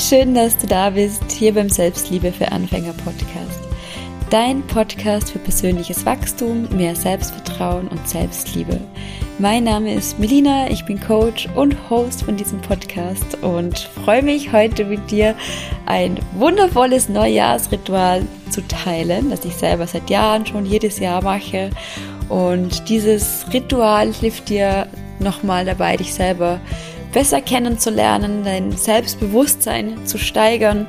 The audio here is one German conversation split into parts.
schön, dass du da bist, hier beim Selbstliebe für Anfänger Podcast. Dein Podcast für persönliches Wachstum, mehr Selbstvertrauen und Selbstliebe. Mein Name ist Melina, ich bin Coach und Host von diesem Podcast und freue mich heute mit dir ein wundervolles Neujahrsritual zu teilen, das ich selber seit Jahren schon jedes Jahr mache. Und dieses Ritual hilft dir nochmal dabei, dich selber besser kennenzulernen, dein Selbstbewusstsein zu steigern,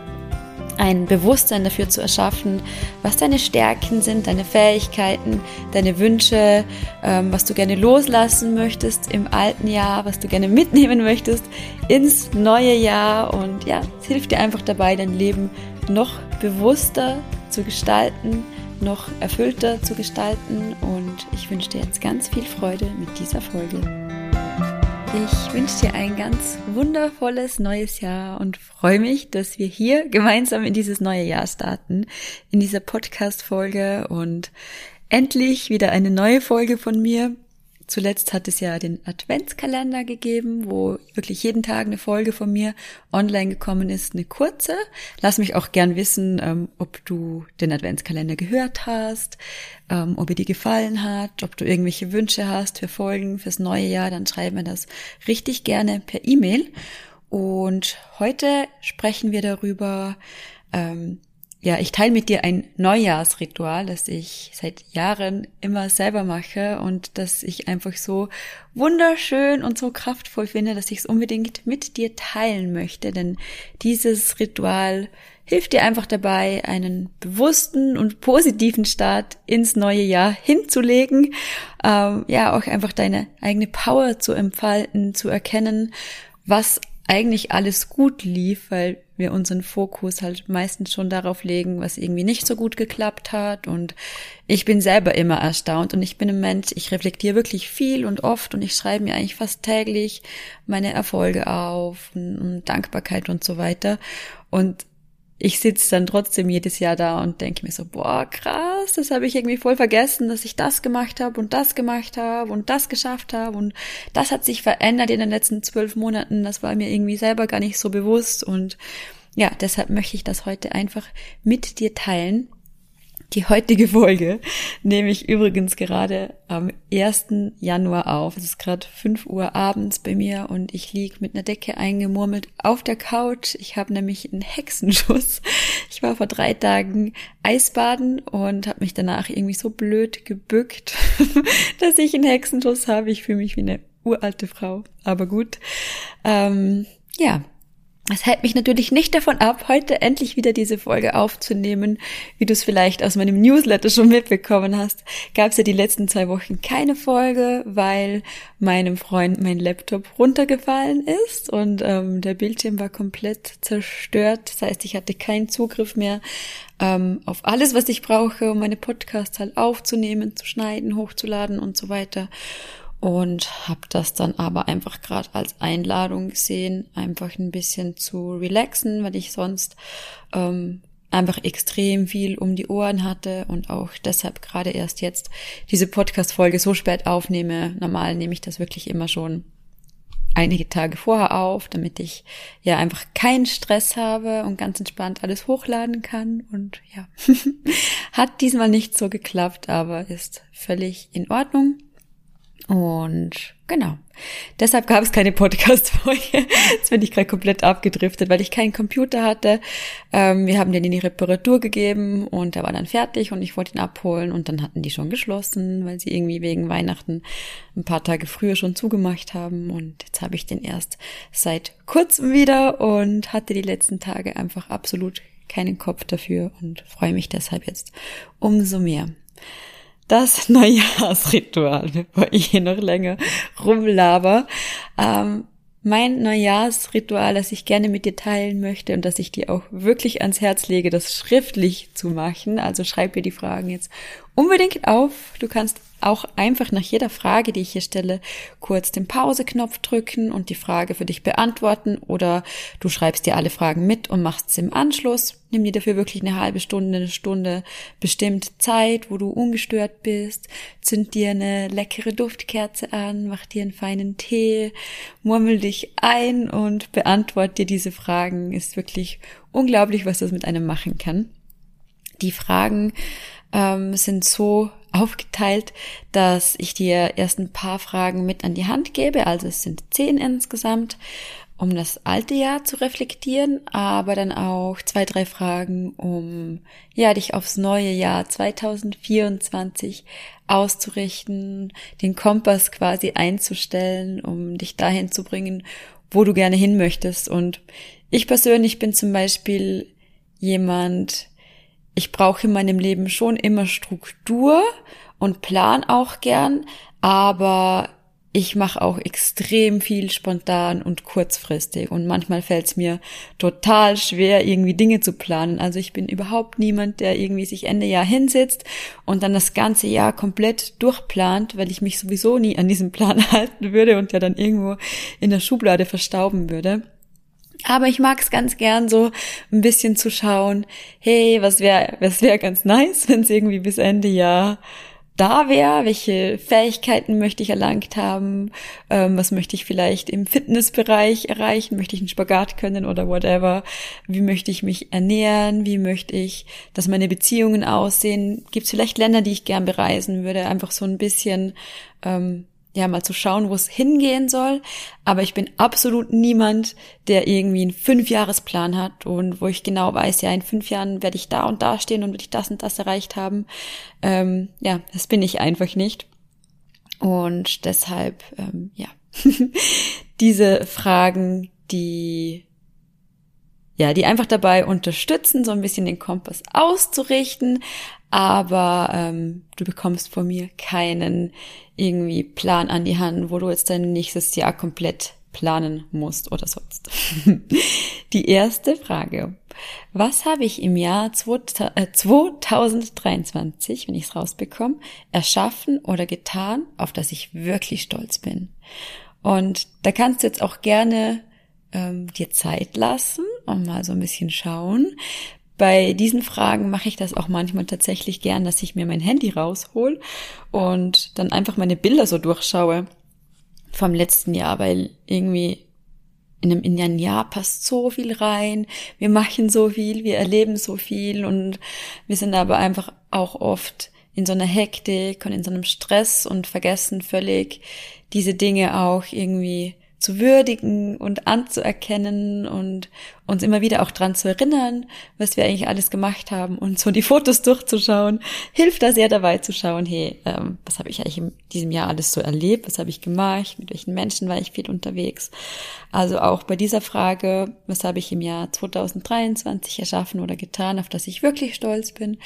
ein Bewusstsein dafür zu erschaffen, was deine Stärken sind, deine Fähigkeiten, deine Wünsche, ähm, was du gerne loslassen möchtest im alten Jahr, was du gerne mitnehmen möchtest ins neue Jahr. Und ja, es hilft dir einfach dabei, dein Leben noch bewusster zu gestalten, noch erfüllter zu gestalten. Und ich wünsche dir jetzt ganz viel Freude mit dieser Folge. Ich wünsche dir ein ganz wundervolles neues Jahr und freue mich, dass wir hier gemeinsam in dieses neue Jahr starten, in dieser Podcast-Folge und endlich wieder eine neue Folge von mir. Zuletzt hat es ja den Adventskalender gegeben, wo wirklich jeden Tag eine Folge von mir online gekommen ist, eine kurze. Lass mich auch gern wissen, ähm, ob du den Adventskalender gehört hast, ähm, ob er dir gefallen hat, ob du irgendwelche Wünsche hast für Folgen fürs neue Jahr, dann schreib mir das richtig gerne per E-Mail. Und heute sprechen wir darüber, ähm, ja, ich teile mit dir ein Neujahrsritual, das ich seit Jahren immer selber mache und das ich einfach so wunderschön und so kraftvoll finde, dass ich es unbedingt mit dir teilen möchte. Denn dieses Ritual hilft dir einfach dabei, einen bewussten und positiven Start ins neue Jahr hinzulegen. Ähm, ja, auch einfach deine eigene Power zu entfalten, zu erkennen, was eigentlich alles gut lief, weil wir unseren Fokus halt meistens schon darauf legen, was irgendwie nicht so gut geklappt hat. Und ich bin selber immer erstaunt und ich bin ein Mensch, ich reflektiere wirklich viel und oft und ich schreibe mir eigentlich fast täglich meine Erfolge auf und, Dankbarkeit und so weiter. Und ich sitze dann trotzdem jedes Jahr da und denke mir so, boah, krass, das habe ich irgendwie voll vergessen, dass ich das gemacht habe und das gemacht habe und das geschafft habe. Und das hat sich verändert in den letzten zwölf Monaten. Das war mir irgendwie selber gar nicht so bewusst. Und ja, deshalb möchte ich das heute einfach mit dir teilen die heutige Folge nehme ich übrigens gerade am 1. Januar auf. Es ist gerade 5 Uhr abends bei mir und ich liege mit einer Decke eingemurmelt auf der Couch. Ich habe nämlich einen Hexenschuss. Ich war vor drei Tagen Eisbaden und habe mich danach irgendwie so blöd gebückt, dass ich einen Hexenschuss habe. Ich fühle mich wie eine uralte Frau, aber gut. Ähm, ja, es hält mich natürlich nicht davon ab, heute endlich wieder diese Folge aufzunehmen. Wie du es vielleicht aus meinem Newsletter schon mitbekommen hast, gab es ja die letzten zwei Wochen keine Folge, weil meinem Freund mein Laptop runtergefallen ist und ähm, der Bildschirm war komplett zerstört. Das heißt, ich hatte keinen Zugriff mehr ähm, auf alles, was ich brauche, um meine Podcasts halt aufzunehmen, zu schneiden, hochzuladen und so weiter und habe das dann aber einfach gerade als Einladung gesehen, einfach ein bisschen zu relaxen, weil ich sonst ähm, einfach extrem viel um die Ohren hatte und auch deshalb gerade erst jetzt diese Podcast-Folge so spät aufnehme. Normal nehme ich das wirklich immer schon einige Tage vorher auf, damit ich ja einfach keinen Stress habe und ganz entspannt alles hochladen kann. Und ja, hat diesmal nicht so geklappt, aber ist völlig in Ordnung. Und genau. Deshalb gab es keine Podcast-Folge. Jetzt bin ich gerade komplett abgedriftet, weil ich keinen Computer hatte. Ähm, wir haben den in die Reparatur gegeben und der war dann fertig und ich wollte ihn abholen und dann hatten die schon geschlossen, weil sie irgendwie wegen Weihnachten ein paar Tage früher schon zugemacht haben. Und jetzt habe ich den erst seit kurzem wieder und hatte die letzten Tage einfach absolut keinen Kopf dafür und freue mich deshalb jetzt umso mehr das Neujahrsritual, bevor ich hier noch länger rumlaber. Ähm, mein Neujahrsritual, das ich gerne mit dir teilen möchte und das ich dir auch wirklich ans Herz lege, das schriftlich zu machen. Also schreib dir die Fragen jetzt unbedingt auf. Du kannst auch einfach nach jeder Frage, die ich hier stelle, kurz den Pause-Knopf drücken und die Frage für dich beantworten oder du schreibst dir alle Fragen mit und machst es im Anschluss. Nimm dir dafür wirklich eine halbe Stunde, eine Stunde bestimmt Zeit, wo du ungestört bist. Zünd dir eine leckere Duftkerze an, mach dir einen feinen Tee, murmel dich ein und beantwort dir diese Fragen. Ist wirklich unglaublich, was das mit einem machen kann. Die Fragen ähm, sind so aufgeteilt, dass ich dir erst ein paar Fragen mit an die Hand gebe. Also es sind zehn insgesamt, um das alte Jahr zu reflektieren, aber dann auch zwei, drei Fragen, um ja dich aufs neue Jahr 2024 auszurichten, den Kompass quasi einzustellen, um dich dahin zu bringen, wo du gerne hin möchtest. Und ich persönlich bin zum Beispiel jemand, ich brauche in meinem Leben schon immer Struktur und plan auch gern, aber ich mache auch extrem viel spontan und kurzfristig und manchmal fällt es mir total schwer, irgendwie Dinge zu planen. Also ich bin überhaupt niemand, der irgendwie sich Ende Jahr hinsetzt und dann das ganze Jahr komplett durchplant, weil ich mich sowieso nie an diesen Plan halten würde und der dann irgendwo in der Schublade verstauben würde. Aber ich mag es ganz gern so ein bisschen zu schauen, hey, was wäre was wäre ganz nice, wenn es irgendwie bis Ende Jahr da wäre, welche Fähigkeiten möchte ich erlangt haben, ähm, was möchte ich vielleicht im Fitnessbereich erreichen, möchte ich einen Spagat können oder whatever, wie möchte ich mich ernähren, wie möchte ich, dass meine Beziehungen aussehen, gibt es vielleicht Länder, die ich gern bereisen würde, einfach so ein bisschen ähm, ja, mal zu schauen, wo es hingehen soll. Aber ich bin absolut niemand, der irgendwie einen Fünfjahresplan hat und wo ich genau weiß, ja, in fünf Jahren werde ich da und da stehen und werde ich das und das erreicht haben. Ähm, ja, das bin ich einfach nicht. Und deshalb, ähm, ja, diese Fragen, die ja, die einfach dabei unterstützen, so ein bisschen den Kompass auszurichten, aber ähm, du bekommst von mir keinen irgendwie Plan an die Hand, wo du jetzt dein nächstes Jahr komplett planen musst oder sonst. die erste Frage. Was habe ich im Jahr 2023, äh, wenn ich es rausbekomme, erschaffen oder getan, auf das ich wirklich stolz bin? Und da kannst du jetzt auch gerne ähm, dir Zeit lassen und mal so ein bisschen schauen. Bei diesen Fragen mache ich das auch manchmal tatsächlich gern, dass ich mir mein Handy raushol und dann einfach meine Bilder so durchschaue vom letzten Jahr, weil irgendwie in einem, in einem Jahr passt so viel rein, wir machen so viel, wir erleben so viel und wir sind aber einfach auch oft in so einer Hektik und in so einem Stress und vergessen völlig diese Dinge auch irgendwie zu würdigen und anzuerkennen und uns immer wieder auch dran zu erinnern, was wir eigentlich alles gemacht haben und so die Fotos durchzuschauen, hilft da sehr dabei zu schauen, hey, ähm, was habe ich eigentlich in diesem Jahr alles so erlebt, was habe ich gemacht, mit welchen Menschen war ich viel unterwegs. Also auch bei dieser Frage, was habe ich im Jahr 2023 erschaffen oder getan, auf das ich wirklich stolz bin,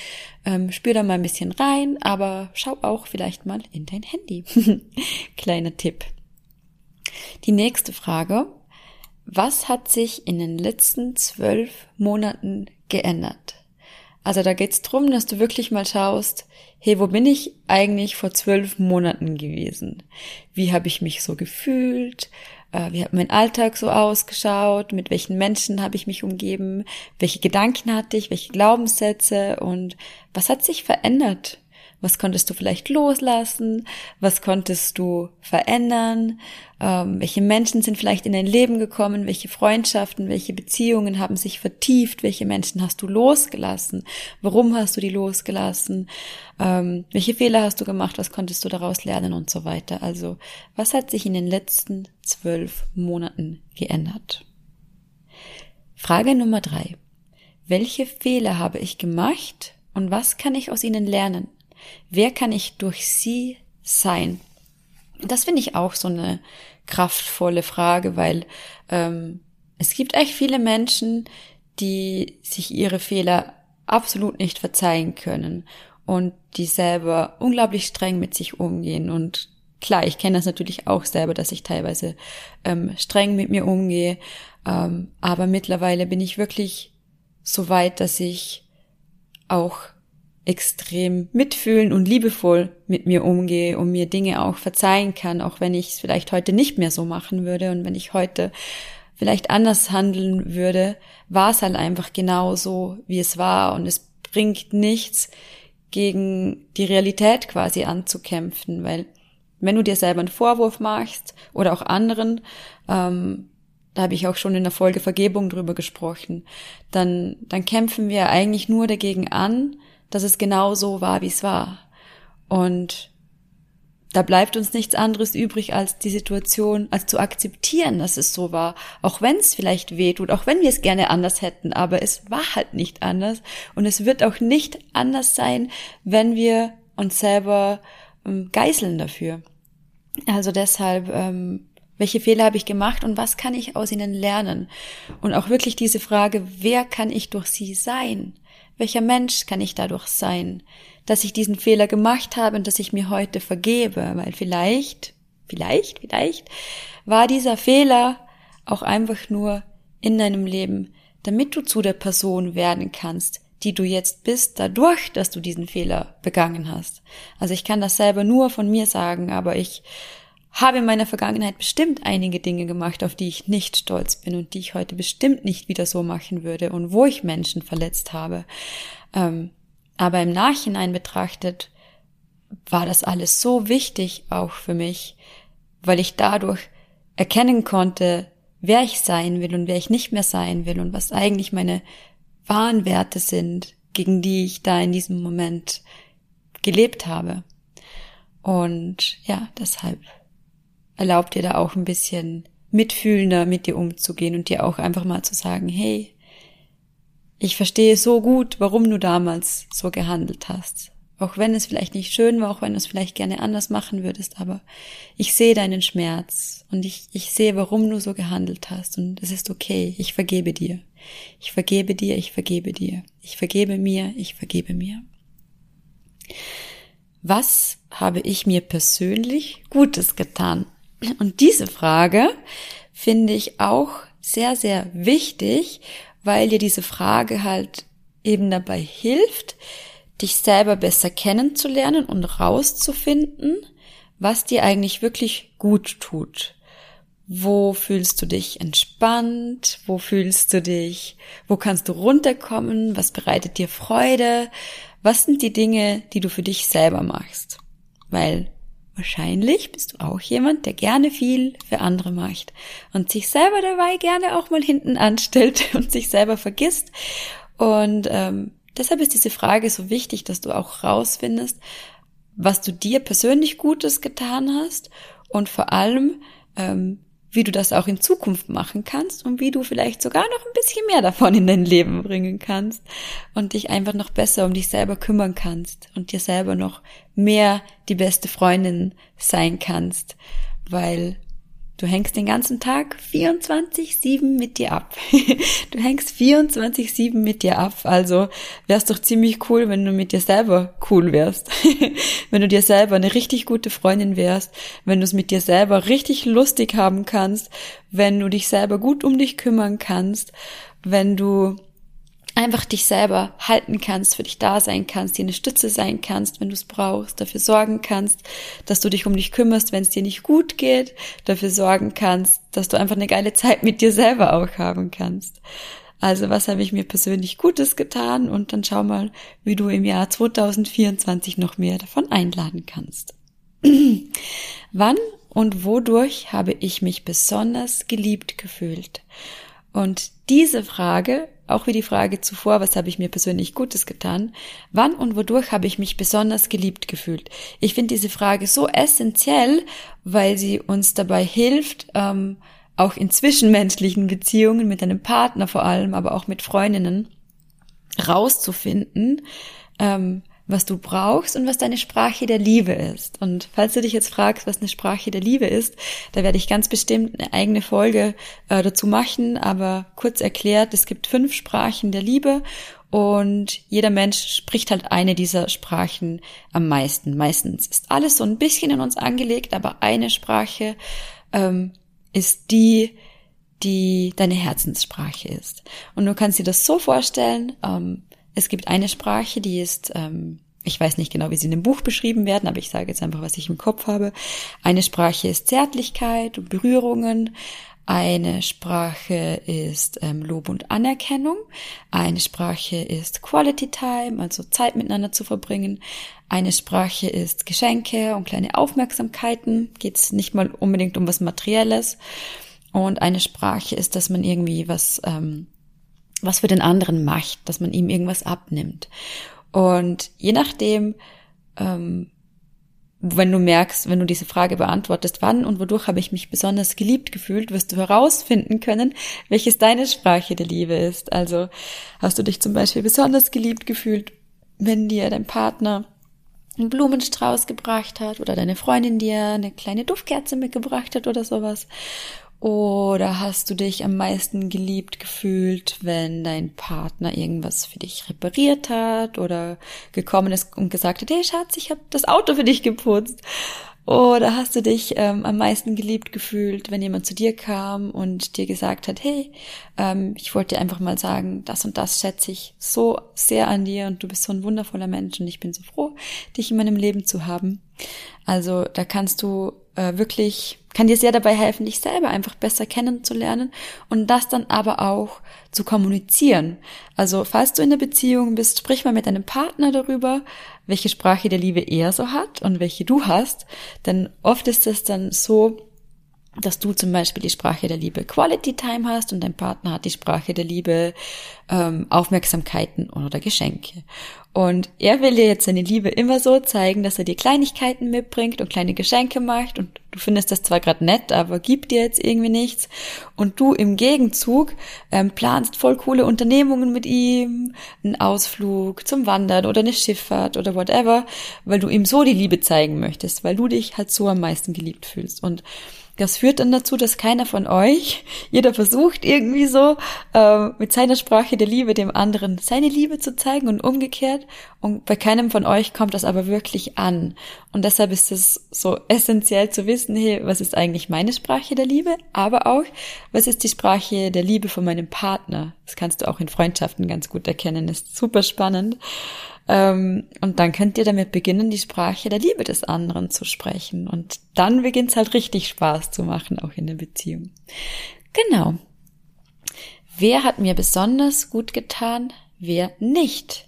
ähm, spür da mal ein bisschen rein, aber schau auch vielleicht mal in dein Handy. Kleiner Tipp. Die nächste Frage. Was hat sich in den letzten zwölf Monaten geändert? Also da geht's drum, dass du wirklich mal schaust, hey, wo bin ich eigentlich vor zwölf Monaten gewesen? Wie habe ich mich so gefühlt? Äh, wie hat mein Alltag so ausgeschaut? Mit welchen Menschen habe ich mich umgeben? Welche Gedanken hatte ich? Welche Glaubenssätze? Und was hat sich verändert? Was konntest du vielleicht loslassen? Was konntest du verändern? Ähm, welche Menschen sind vielleicht in dein Leben gekommen? Welche Freundschaften, welche Beziehungen haben sich vertieft? Welche Menschen hast du losgelassen? Warum hast du die losgelassen? Ähm, welche Fehler hast du gemacht? Was konntest du daraus lernen und so weiter? Also, was hat sich in den letzten zwölf Monaten geändert? Frage Nummer drei. Welche Fehler habe ich gemacht und was kann ich aus ihnen lernen? Wer kann ich durch sie sein? Das finde ich auch so eine kraftvolle Frage, weil ähm, es gibt echt viele Menschen, die sich ihre Fehler absolut nicht verzeihen können und die selber unglaublich streng mit sich umgehen. Und klar, ich kenne das natürlich auch selber, dass ich teilweise ähm, streng mit mir umgehe, ähm, aber mittlerweile bin ich wirklich so weit, dass ich auch extrem mitfühlen und liebevoll mit mir umgehe und mir Dinge auch verzeihen kann, auch wenn ich es vielleicht heute nicht mehr so machen würde und wenn ich heute vielleicht anders handeln würde, war es halt einfach genau so, wie es war und es bringt nichts, gegen die Realität quasi anzukämpfen, weil wenn du dir selber einen Vorwurf machst oder auch anderen, ähm, da habe ich auch schon in der Folge Vergebung drüber gesprochen, dann, dann kämpfen wir eigentlich nur dagegen an, dass es genau so war, wie es war. Und da bleibt uns nichts anderes übrig, als die Situation, als zu akzeptieren, dass es so war. Auch wenn es vielleicht weh tut, auch wenn wir es gerne anders hätten, aber es war halt nicht anders. Und es wird auch nicht anders sein, wenn wir uns selber ähm, geißeln dafür. Also deshalb, ähm, welche Fehler habe ich gemacht und was kann ich aus ihnen lernen? Und auch wirklich diese Frage, wer kann ich durch sie sein? Welcher Mensch kann ich dadurch sein? dass ich diesen Fehler gemacht habe und dass ich mir heute vergebe, weil vielleicht, vielleicht, vielleicht war dieser Fehler auch einfach nur in deinem Leben, damit du zu der Person werden kannst, die du jetzt bist, dadurch, dass du diesen Fehler begangen hast. Also ich kann das selber nur von mir sagen, aber ich habe in meiner Vergangenheit bestimmt einige Dinge gemacht, auf die ich nicht stolz bin und die ich heute bestimmt nicht wieder so machen würde und wo ich Menschen verletzt habe. Ähm, aber im Nachhinein betrachtet war das alles so wichtig auch für mich, weil ich dadurch erkennen konnte, wer ich sein will und wer ich nicht mehr sein will und was eigentlich meine wahren Werte sind, gegen die ich da in diesem Moment gelebt habe. Und ja, deshalb erlaubt dir da auch ein bisschen mitfühlender mit dir umzugehen und dir auch einfach mal zu sagen, hey, ich verstehe so gut, warum du damals so gehandelt hast. Auch wenn es vielleicht nicht schön war, auch wenn du es vielleicht gerne anders machen würdest, aber ich sehe deinen Schmerz und ich, ich sehe, warum du so gehandelt hast und es ist okay. Ich vergebe dir. Ich vergebe dir, ich vergebe dir. Ich vergebe mir, ich vergebe mir. Was habe ich mir persönlich Gutes getan? Und diese Frage finde ich auch sehr, sehr wichtig, weil dir diese Frage halt eben dabei hilft, dich selber besser kennenzulernen und rauszufinden, was dir eigentlich wirklich gut tut. Wo fühlst du dich entspannt? Wo fühlst du dich? Wo kannst du runterkommen? Was bereitet dir Freude? Was sind die Dinge, die du für dich selber machst? Weil Wahrscheinlich bist du auch jemand, der gerne viel für andere macht und sich selber dabei gerne auch mal hinten anstellt und sich selber vergisst. Und ähm, deshalb ist diese Frage so wichtig, dass du auch rausfindest, was du dir persönlich Gutes getan hast und vor allem, ähm, wie du das auch in Zukunft machen kannst und wie du vielleicht sogar noch ein bisschen mehr davon in dein Leben bringen kannst und dich einfach noch besser um dich selber kümmern kannst und dir selber noch mehr die beste Freundin sein kannst, weil Du hängst den ganzen Tag 24-7 mit dir ab. du hängst 24-7 mit dir ab. Also wär's doch ziemlich cool, wenn du mit dir selber cool wärst. wenn du dir selber eine richtig gute Freundin wärst. Wenn du es mit dir selber richtig lustig haben kannst. Wenn du dich selber gut um dich kümmern kannst. Wenn du einfach dich selber halten kannst, für dich da sein kannst, dir eine Stütze sein kannst, wenn du es brauchst, dafür sorgen kannst, dass du dich um dich kümmerst, wenn es dir nicht gut geht, dafür sorgen kannst, dass du einfach eine geile Zeit mit dir selber auch haben kannst. Also was habe ich mir persönlich Gutes getan und dann schau mal, wie du im Jahr 2024 noch mehr davon einladen kannst. Wann und wodurch habe ich mich besonders geliebt gefühlt? Und diese Frage auch wie die Frage zuvor, was habe ich mir persönlich Gutes getan? Wann und wodurch habe ich mich besonders geliebt gefühlt? Ich finde diese Frage so essentiell, weil sie uns dabei hilft, ähm, auch in zwischenmenschlichen Beziehungen mit einem Partner vor allem, aber auch mit Freundinnen rauszufinden, ähm, was du brauchst und was deine Sprache der Liebe ist. Und falls du dich jetzt fragst, was eine Sprache der Liebe ist, da werde ich ganz bestimmt eine eigene Folge äh, dazu machen, aber kurz erklärt, es gibt fünf Sprachen der Liebe und jeder Mensch spricht halt eine dieser Sprachen am meisten. Meistens ist alles so ein bisschen in uns angelegt, aber eine Sprache ähm, ist die, die deine Herzenssprache ist. Und du kannst dir das so vorstellen, ähm, es gibt eine Sprache, die ist, ähm, ich weiß nicht genau, wie sie in dem Buch beschrieben werden, aber ich sage jetzt einfach, was ich im Kopf habe. Eine Sprache ist Zärtlichkeit und Berührungen. Eine Sprache ist ähm, Lob und Anerkennung. Eine Sprache ist Quality Time, also Zeit miteinander zu verbringen. Eine Sprache ist Geschenke und kleine Aufmerksamkeiten. Geht es nicht mal unbedingt um was Materielles. Und eine Sprache ist, dass man irgendwie was, ähm, was für den anderen macht, dass man ihm irgendwas abnimmt. Und je nachdem, ähm, wenn du merkst, wenn du diese Frage beantwortest, wann und wodurch habe ich mich besonders geliebt gefühlt, wirst du herausfinden können, welches deine Sprache der Liebe ist. Also hast du dich zum Beispiel besonders geliebt gefühlt, wenn dir dein Partner einen Blumenstrauß gebracht hat oder deine Freundin dir eine kleine Duftkerze mitgebracht hat oder sowas. Oder hast du dich am meisten geliebt gefühlt, wenn dein Partner irgendwas für dich repariert hat oder gekommen ist und gesagt hat, hey Schatz, ich habe das Auto für dich geputzt? Oder hast du dich ähm, am meisten geliebt gefühlt, wenn jemand zu dir kam und dir gesagt hat, hey, ähm, ich wollte dir einfach mal sagen, das und das schätze ich so sehr an dir und du bist so ein wundervoller Mensch und ich bin so froh, dich in meinem Leben zu haben. Also da kannst du äh, wirklich, kann dir sehr dabei helfen, dich selber einfach besser kennenzulernen und das dann aber auch zu kommunizieren. Also falls du in der Beziehung bist, sprich mal mit deinem Partner darüber, welche Sprache der Liebe er so hat und welche du hast. Denn oft ist es dann so, dass du zum Beispiel die Sprache der Liebe Quality Time hast und dein Partner hat die Sprache der Liebe ähm, Aufmerksamkeiten oder Geschenke. Und er will dir jetzt seine Liebe immer so zeigen, dass er dir Kleinigkeiten mitbringt und kleine Geschenke macht und du findest das zwar gerade nett, aber gibt dir jetzt irgendwie nichts. Und du im Gegenzug ähm, planst voll coole Unternehmungen mit ihm, einen Ausflug zum Wandern oder eine Schifffahrt oder whatever, weil du ihm so die Liebe zeigen möchtest, weil du dich halt so am meisten geliebt fühlst. Und das führt dann dazu, dass keiner von euch, jeder versucht irgendwie so äh, mit seiner Sprache der Liebe dem anderen seine Liebe zu zeigen und umgekehrt. Und bei keinem von euch kommt das aber wirklich an. Und deshalb ist es so essentiell zu wissen, hey, was ist eigentlich meine Sprache der Liebe? Aber auch, was ist die Sprache der Liebe von meinem Partner? Das kannst du auch in Freundschaften ganz gut erkennen. ist super spannend. Ähm, und dann könnt ihr damit beginnen, die Sprache der Liebe des anderen zu sprechen. Und dann beginnt es halt richtig Spaß zu machen, auch in der Beziehung. Genau. Wer hat mir besonders gut getan? Wer nicht?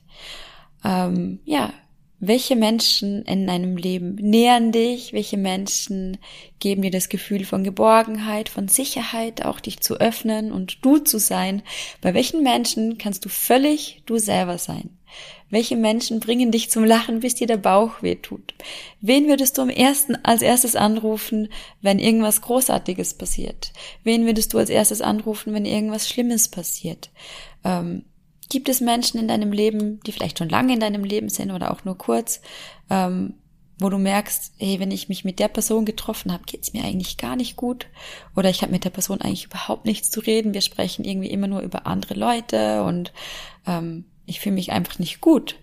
Ähm, ja, welche Menschen in deinem Leben nähern dich? Welche Menschen geben dir das Gefühl von Geborgenheit, von Sicherheit, auch dich zu öffnen und du zu sein? Bei welchen Menschen kannst du völlig du selber sein? Welche Menschen bringen dich zum Lachen, bis dir der Bauch weh tut? Wen würdest du am ersten, als erstes anrufen, wenn irgendwas Großartiges passiert? Wen würdest du als erstes anrufen, wenn irgendwas Schlimmes passiert? Ähm, gibt es Menschen in deinem Leben, die vielleicht schon lange in deinem Leben sind oder auch nur kurz, ähm, wo du merkst, hey, wenn ich mich mit der Person getroffen habe, geht's mir eigentlich gar nicht gut oder ich habe mit der Person eigentlich überhaupt nichts zu reden. Wir sprechen irgendwie immer nur über andere Leute und ähm, ich fühle mich einfach nicht gut,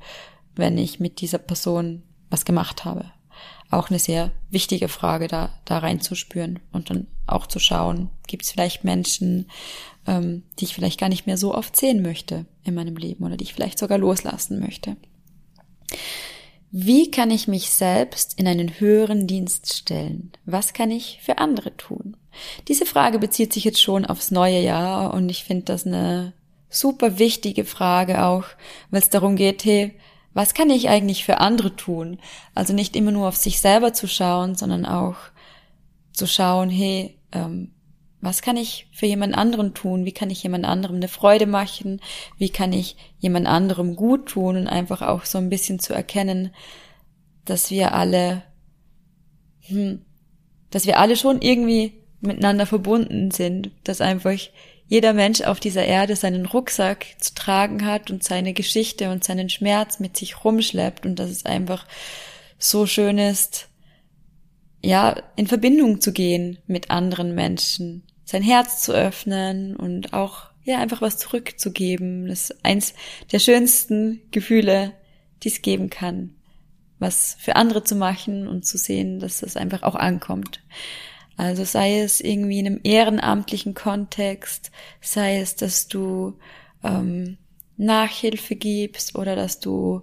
wenn ich mit dieser Person was gemacht habe. Auch eine sehr wichtige Frage, da, da reinzuspüren und dann auch zu schauen, gibt es vielleicht Menschen, ähm, die ich vielleicht gar nicht mehr so oft sehen möchte in meinem Leben oder die ich vielleicht sogar loslassen möchte. Wie kann ich mich selbst in einen höheren Dienst stellen? Was kann ich für andere tun? Diese Frage bezieht sich jetzt schon aufs neue Jahr und ich finde das eine super wichtige Frage auch, weil es darum geht, hey, was kann ich eigentlich für andere tun? Also nicht immer nur auf sich selber zu schauen, sondern auch zu schauen, hey, ähm, was kann ich für jemand anderen tun? Wie kann ich jemand anderem eine Freude machen? Wie kann ich jemand anderem gut tun? Und einfach auch so ein bisschen zu erkennen, dass wir alle, hm, dass wir alle schon irgendwie miteinander verbunden sind, dass einfach jeder Mensch auf dieser Erde seinen Rucksack zu tragen hat und seine Geschichte und seinen Schmerz mit sich rumschleppt und dass es einfach so schön ist, ja, in Verbindung zu gehen mit anderen Menschen, sein Herz zu öffnen und auch, ja, einfach was zurückzugeben. Das ist eins der schönsten Gefühle, die es geben kann, was für andere zu machen und zu sehen, dass das einfach auch ankommt. Also sei es irgendwie in einem ehrenamtlichen Kontext, sei es, dass du ähm, Nachhilfe gibst oder dass du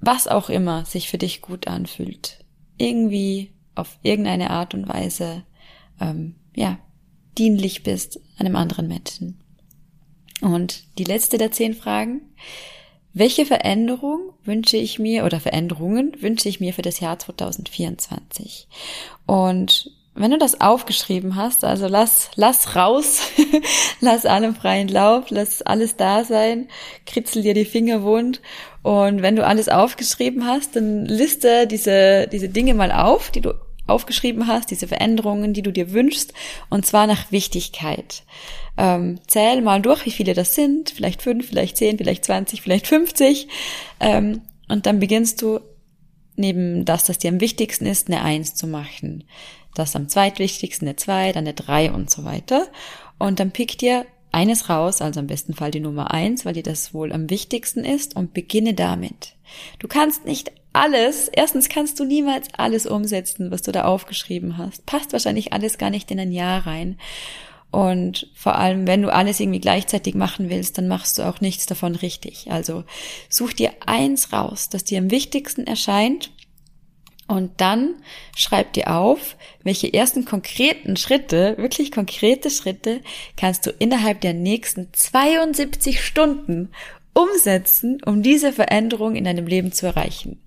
was auch immer sich für dich gut anfühlt, irgendwie auf irgendeine Art und Weise, ähm, ja, dienlich bist einem anderen Menschen. Und die letzte der zehn Fragen. Welche Veränderung wünsche ich mir oder Veränderungen wünsche ich mir für das Jahr 2024? Und wenn du das aufgeschrieben hast, also lass, lass raus, lass allem freien Lauf, lass alles da sein, kritzel dir die Finger wund und wenn du alles aufgeschrieben hast, dann liste diese, diese Dinge mal auf, die du aufgeschrieben hast, diese Veränderungen, die du dir wünschst, und zwar nach Wichtigkeit. Ähm, zähl mal durch, wie viele das sind, vielleicht fünf, vielleicht zehn, vielleicht zwanzig, vielleicht fünfzig, ähm, und dann beginnst du neben das, das dir am wichtigsten ist, eine Eins zu machen. Das am zweitwichtigsten eine Zwei, dann eine Drei und so weiter. Und dann pick dir eines raus, also am besten Fall die Nummer eins, weil dir das wohl am wichtigsten ist und beginne damit. Du kannst nicht alles, erstens kannst du niemals alles umsetzen, was du da aufgeschrieben hast. Passt wahrscheinlich alles gar nicht in ein Jahr rein. Und vor allem, wenn du alles irgendwie gleichzeitig machen willst, dann machst du auch nichts davon richtig. Also such dir eins raus, das dir am wichtigsten erscheint und dann schreib dir auf, welche ersten konkreten Schritte, wirklich konkrete Schritte, kannst du innerhalb der nächsten 72 Stunden umsetzen, um diese Veränderung in deinem Leben zu erreichen?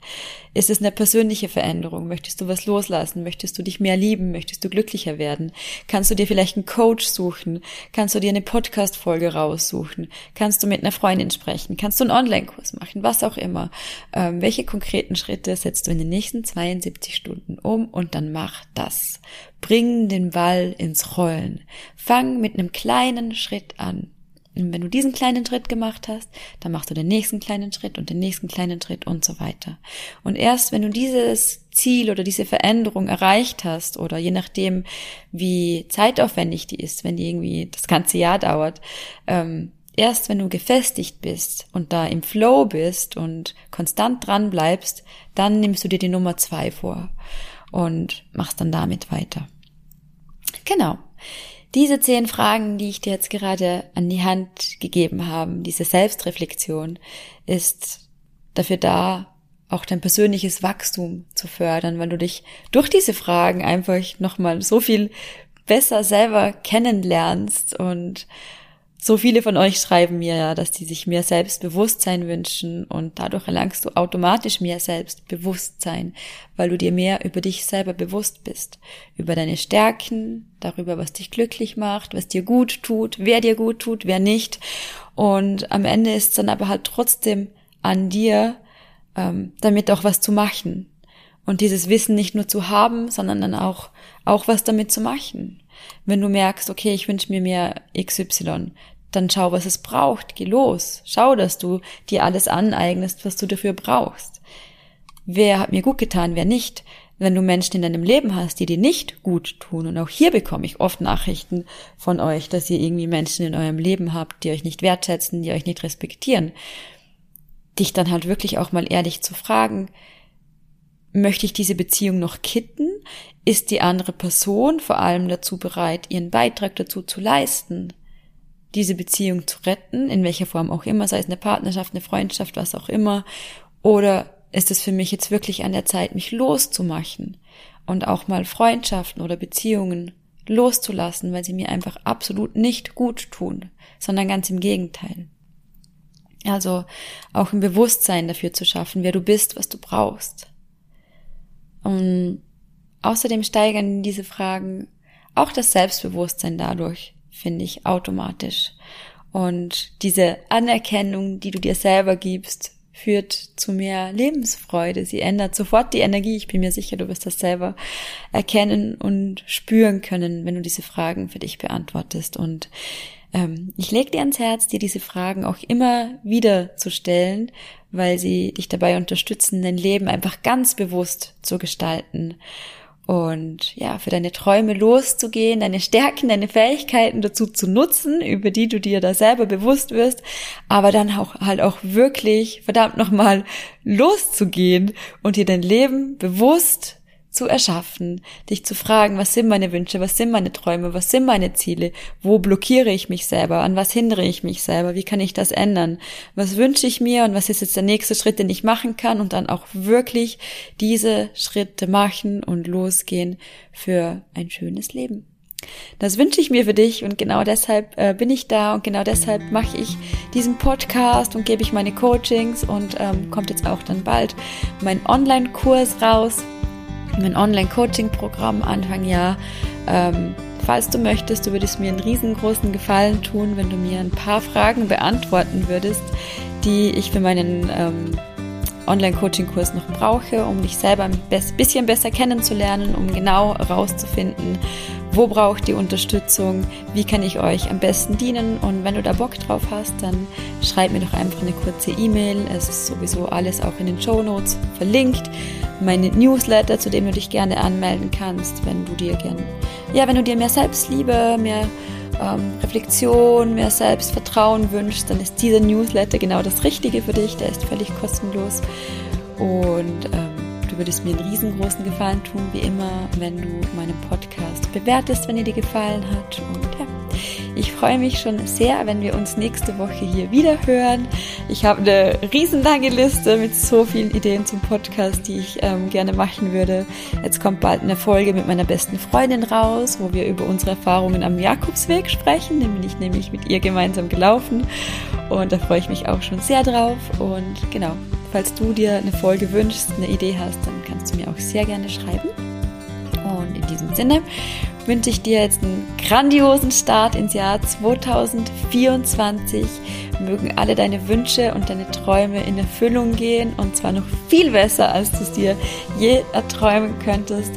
Ist es eine persönliche Veränderung? Möchtest du was loslassen? Möchtest du dich mehr lieben? Möchtest du glücklicher werden? Kannst du dir vielleicht einen Coach suchen? Kannst du dir eine Podcast-Folge raussuchen? Kannst du mit einer Freundin sprechen? Kannst du einen Online-Kurs machen? Was auch immer. Ähm, welche konkreten Schritte setzt du in den nächsten 72 Stunden um und dann mach das. Bring den Ball ins Rollen. Fang mit einem kleinen Schritt an. Und wenn du diesen kleinen Schritt gemacht hast, dann machst du den nächsten kleinen Schritt und den nächsten kleinen Schritt und so weiter. Und erst wenn du dieses Ziel oder diese Veränderung erreicht hast oder je nachdem, wie zeitaufwendig die ist, wenn die irgendwie das ganze Jahr dauert, ähm, erst wenn du gefestigt bist und da im Flow bist und konstant dran bleibst, dann nimmst du dir die Nummer zwei vor und machst dann damit weiter. Genau. Diese zehn Fragen, die ich dir jetzt gerade an die Hand gegeben habe, diese Selbstreflexion, ist dafür da, auch dein persönliches Wachstum zu fördern, weil du dich durch diese Fragen einfach nochmal so viel besser selber kennenlernst und so viele von euch schreiben mir ja, dass die sich mehr Selbstbewusstsein wünschen und dadurch erlangst du automatisch mehr Selbstbewusstsein, weil du dir mehr über dich selber bewusst bist, über deine Stärken, darüber, was dich glücklich macht, was dir gut tut, wer dir gut tut, wer nicht. Und am Ende ist es dann aber halt trotzdem an dir, ähm, damit auch was zu machen. Und dieses Wissen nicht nur zu haben, sondern dann auch, auch was damit zu machen. Wenn du merkst, okay, ich wünsche mir mehr XY, dann schau, was es braucht. Geh los. Schau, dass du dir alles aneignest, was du dafür brauchst. Wer hat mir gut getan, wer nicht? Wenn du Menschen in deinem Leben hast, die dir nicht gut tun, und auch hier bekomme ich oft Nachrichten von euch, dass ihr irgendwie Menschen in eurem Leben habt, die euch nicht wertschätzen, die euch nicht respektieren, dich dann halt wirklich auch mal ehrlich zu fragen, möchte ich diese Beziehung noch kitten? Ist die andere Person vor allem dazu bereit, ihren Beitrag dazu zu leisten? Diese Beziehung zu retten, in welcher Form auch immer, sei es eine Partnerschaft, eine Freundschaft, was auch immer, oder ist es für mich jetzt wirklich an der Zeit, mich loszumachen und auch mal Freundschaften oder Beziehungen loszulassen, weil sie mir einfach absolut nicht gut tun, sondern ganz im Gegenteil. Also auch ein Bewusstsein dafür zu schaffen, wer du bist, was du brauchst. Und außerdem steigern diese Fragen auch das Selbstbewusstsein dadurch, finde ich, automatisch. Und diese Anerkennung, die du dir selber gibst, führt zu mehr Lebensfreude. Sie ändert sofort die Energie. Ich bin mir sicher, du wirst das selber erkennen und spüren können, wenn du diese Fragen für dich beantwortest. Und ähm, ich lege dir ans Herz, dir diese Fragen auch immer wieder zu stellen, weil sie dich dabei unterstützen, dein Leben einfach ganz bewusst zu gestalten und ja, für deine Träume loszugehen, deine Stärken, deine Fähigkeiten dazu zu nutzen, über die du dir da selber bewusst wirst, aber dann auch halt auch wirklich verdammt nochmal loszugehen und dir dein Leben bewusst zu erschaffen, dich zu fragen, was sind meine Wünsche, was sind meine Träume, was sind meine Ziele, wo blockiere ich mich selber, an was hindere ich mich selber, wie kann ich das ändern, was wünsche ich mir und was ist jetzt der nächste Schritt, den ich machen kann und dann auch wirklich diese Schritte machen und losgehen für ein schönes Leben. Das wünsche ich mir für dich und genau deshalb äh, bin ich da und genau deshalb mache ich diesen Podcast und gebe ich meine Coachings und ähm, kommt jetzt auch dann bald mein Online-Kurs raus, mein Online-Coaching-Programm Anfang Jahr. Ähm, falls du möchtest, du würdest mir einen riesengroßen Gefallen tun, wenn du mir ein paar Fragen beantworten würdest, die ich für meinen ähm, Online-Coaching-Kurs noch brauche, um dich selber ein bisschen besser kennenzulernen, um genau herauszufinden, wo braucht ihr Unterstützung, wie kann ich euch am besten dienen und wenn du da Bock drauf hast, dann schreib mir doch einfach eine kurze E-Mail. Es ist sowieso alles auch in den Show Notes verlinkt. Meine Newsletter, zu dem du dich gerne anmelden kannst, wenn du dir gerne, ja, wenn du dir mehr Selbstliebe, mehr ähm, Reflexion, mehr Selbstvertrauen wünschst, dann ist dieser Newsletter genau das Richtige für dich. Der ist völlig kostenlos und ähm, Du würdest mir einen riesengroßen Gefallen tun, wie immer, wenn du meinen Podcast bewertest, wenn er dir gefallen hat. Und ja, ich freue mich schon sehr, wenn wir uns nächste Woche hier wieder hören. Ich habe eine riesenlange Liste mit so vielen Ideen zum Podcast, die ich ähm, gerne machen würde. Jetzt kommt bald eine Folge mit meiner besten Freundin raus, wo wir über unsere Erfahrungen am Jakobsweg sprechen. Den bin ich nämlich mit ihr gemeinsam gelaufen. Und da freue ich mich auch schon sehr drauf. Und genau, Falls du dir eine Folge wünschst, eine Idee hast, dann kannst du mir auch sehr gerne schreiben. Und in diesem Sinne wünsche ich dir jetzt einen grandiosen Start ins Jahr 2024. Mögen alle deine Wünsche und deine Träume in Erfüllung gehen und zwar noch viel besser, als du es dir je erträumen könntest.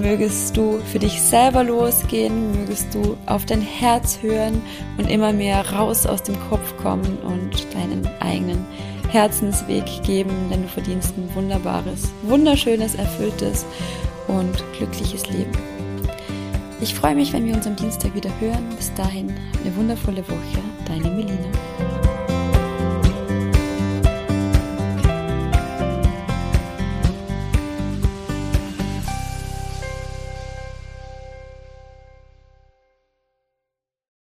Mögest du für dich selber losgehen, mögest du auf dein Herz hören und immer mehr raus aus dem Kopf kommen und deinen eigenen Herzensweg geben, denn du verdienst ein wunderbares, wunderschönes, erfülltes und glückliches Leben. Ich freue mich, wenn wir uns am Dienstag wieder hören. Bis dahin eine wundervolle Woche. Deine Melina.